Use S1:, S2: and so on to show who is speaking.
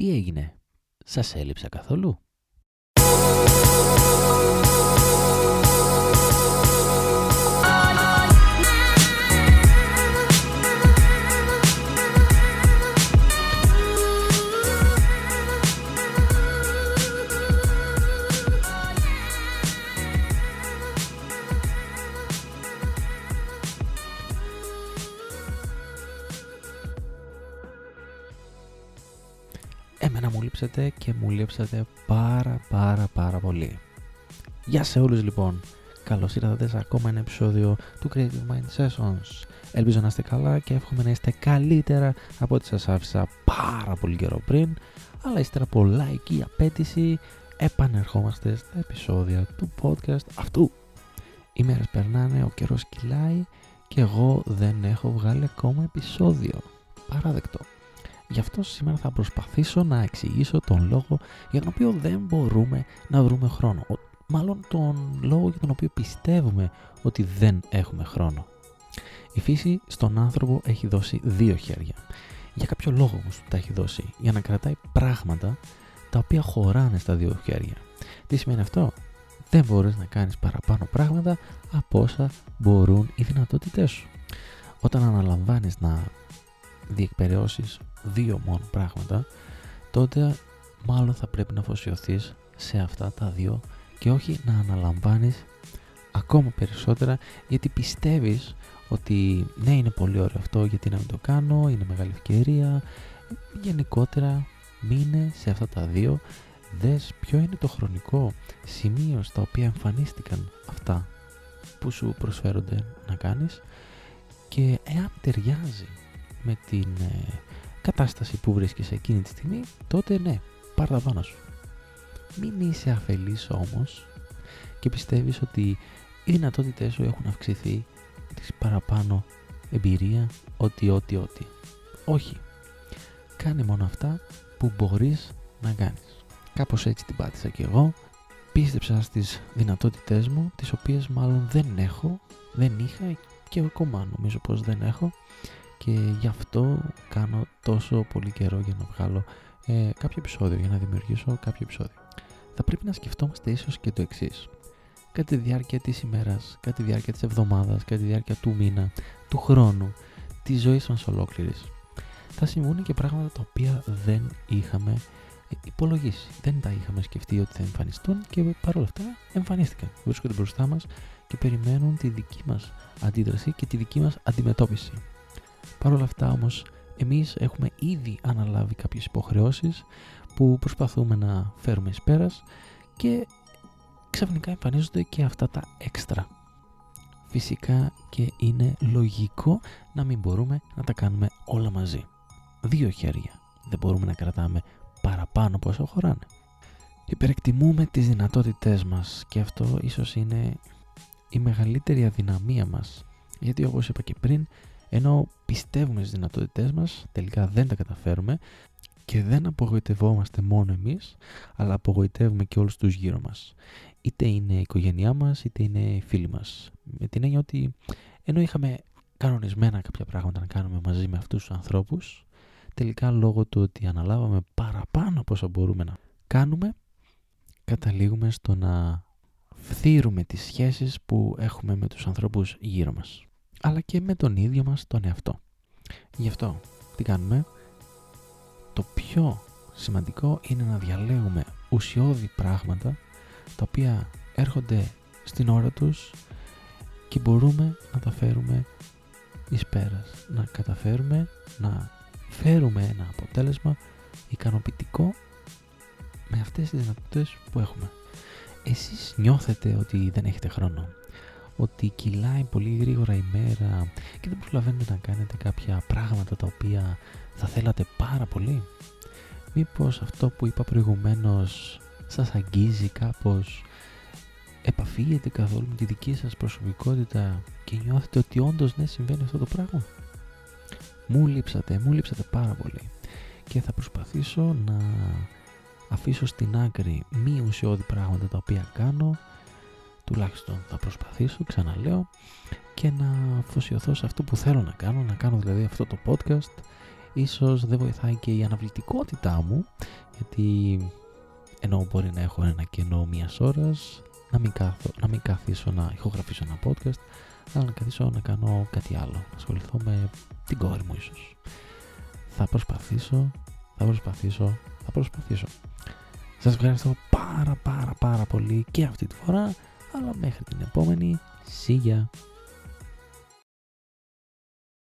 S1: Τι έγινε, σας έλειψα καθόλου; Εμένα μου λείψατε και μου λείψατε πάρα πάρα πάρα πολύ. Γεια σε όλους λοιπόν. Καλώς ήρθατε σε ακόμα ένα επεισόδιο του Creative Mind Sessions. Ελπίζω να είστε καλά και εύχομαι να είστε καλύτερα από ό,τι σας άφησα πάρα πολύ καιρό πριν. Αλλά ύστερα από like ή απέτηση επανερχόμαστε στα επεισόδια του podcast αυτού. Οι μέρες περνάνε, ο καιρός κυλάει και εγώ δεν έχω βγάλει ακόμα επεισόδιο. Παράδεκτο. Γι' αυτό σήμερα θα προσπαθήσω να εξηγήσω τον λόγο για τον οποίο δεν μπορούμε να βρούμε χρόνο. Ο- Μάλλον τον λόγο για τον οποίο πιστεύουμε ότι δεν έχουμε χρόνο. Η φύση στον άνθρωπο έχει δώσει δύο χέρια. Για κάποιο λόγο όμως τα έχει δώσει. Για να κρατάει πράγματα τα οποία χωράνε στα δύο χέρια. Τι σημαίνει αυτό; Δεν μπορείς να κάνεις παραπάνω πράγματα από όσα μπορούν οι δυνατότητές σου. Όταν αναλαμβάνεις να διεκπαιρεώσεις δύο μόνο πράγματα, τότε μάλλον θα πρέπει να αφοσιωθείς σε αυτά τα δύο και όχι να αναλαμβάνεις ακόμα περισσότερα γιατί πιστεύεις ότι ναι είναι πολύ ωραίο αυτό γιατί να μην το κάνω, είναι μεγάλη ευκαιρία. Γενικότερα μείνε σε αυτά τα δύο. Δες ποιο είναι το χρονικό σημείο στα οποία εμφανίστηκαν αυτά που σου προσφέρονται να κάνεις. Και εάν ταιριάζει με την ε, κατάσταση που βρίσκεσαι εκείνη τη στιγμή, τότε ναι, πάρ' τα πάνω σου. Μην είσαι αφελής όμως και πιστεύεις ότι οι δυνατότητές σου έχουν αυξηθεί της παραπάνω εμπειρία, ότι, ότι, ότι. Όχι. Κάνε μόνο αυτά που μπορείς να κάνεις. Κάπως έτσι την πάτησα κι εγώ. Πίστεψα στις δυνατότητές μου, τις οποίες μάλλον δεν έχω, δεν είχα και ακόμα νομίζω πως δεν έχω και γι' αυτό κάνω τόσο πολύ καιρό για να βγάλω ε, κάποιο επεισόδιο, για να δημιουργήσω κάποιο επεισόδιο. Θα πρέπει να σκεφτόμαστε ίσως και το εξής. Κατά τη διάρκεια της ημέρας, κατά τη διάρκεια της εβδομάδας, κατά τη διάρκεια του μήνα, του χρόνου, της ζωής μας ολόκληρης, θα συμβούν και πράγματα τα οποία δεν είχαμε ε, υπολογίσει. Δεν τα είχαμε σκεφτεί ότι θα εμφανιστούν και παρόλα αυτά εμφανίστηκαν. Βρίσκονται μπροστά μας και περιμένουν τη δική μας αντίδραση και τη δική μας αντιμετώπιση. Παρ' όλα αυτά όμως εμείς έχουμε ήδη αναλάβει κάποιες υποχρεώσεις που προσπαθούμε να φέρουμε εις πέρας και ξαφνικά εμφανίζονται και αυτά τα έξτρα. Φυσικά και είναι λογικό να μην μπορούμε να τα κάνουμε όλα μαζί. Δύο χέρια. Δεν μπορούμε να κρατάμε παραπάνω από όσο χωράνε. Υπερεκτιμούμε τις δυνατότητές μας και αυτό ίσως είναι η μεγαλύτερη αδυναμία μας. Γιατί όπως είπα και πριν, ενώ πιστεύουμε στις δυνατότητές μας, τελικά δεν τα καταφέρουμε και δεν απογοητευόμαστε μόνο εμείς, αλλά απογοητεύουμε και όλους τους γύρω μας. Είτε είναι η οικογένειά μας, είτε είναι οι φίλοι μας. Με την έννοια ότι ενώ είχαμε κανονισμένα κάποια πράγματα να κάνουμε μαζί με αυτούς τους ανθρώπους, τελικά λόγω του ότι αναλάβαμε παραπάνω από όσα μπορούμε να κάνουμε, καταλήγουμε στο να φθύρουμε τις σχέσεις που έχουμε με τους ανθρώπους γύρω μας αλλά και με τον ίδιο μας τον εαυτό. Γι' αυτό τι κάνουμε; Το πιο σημαντικό είναι να διαλέγουμε ουσιώδη πράγματα τα οποία έρχονται στην ώρα τους και μπορούμε να τα φέρουμε εις πέρας. Να καταφέρουμε να φέρουμε ένα αποτέλεσμα ικανοποιητικό με αυτές τις δυνατότητες που έχουμε. Εσείς νιώθετε ότι δεν έχετε χρόνο; Ότι κυλάει πολύ γρήγορα η μέρα και δεν προλαβαίνετε να κάνετε κάποια πράγματα τα οποία θα θέλατε πάρα πολύ. Μήπως αυτό που είπα προηγουμένως σας αγγίζει κάπως, επαφίεται καθόλου με τη δική σας προσωπικότητα και νιώθετε ότι όντως ναι συμβαίνει αυτό το πράγμα; Μου λείψατε, μου λείψατε πάρα πολύ και θα προσπαθήσω να αφήσω στην άκρη μη ουσιώδη πράγματα τα οποία κάνω τουλάχιστον θα προσπαθήσω, ξαναλέω, και να αφοσιωθώ σε αυτό που θέλω να κάνω, να κάνω δηλαδή αυτό το podcast. Ίσως δεν βοηθάει και η αναβλητικότητά μου γιατί ενώ μπορεί να έχω ένα κενό μιας ώρας, να μην, να μην καθίσω να ηχογραφήσω ένα podcast αλλά να καθίσω να κάνω κάτι άλλο να ασχοληθώ με την κόρη μου ίσως. Θα προσπαθήσω θα προσπαθήσω θα προσπαθήσω. Σας ευχαριστώ πάρα πάρα πάρα πολύ και αυτή τη φορά αλλά μέχρι την επόμενη. See ya!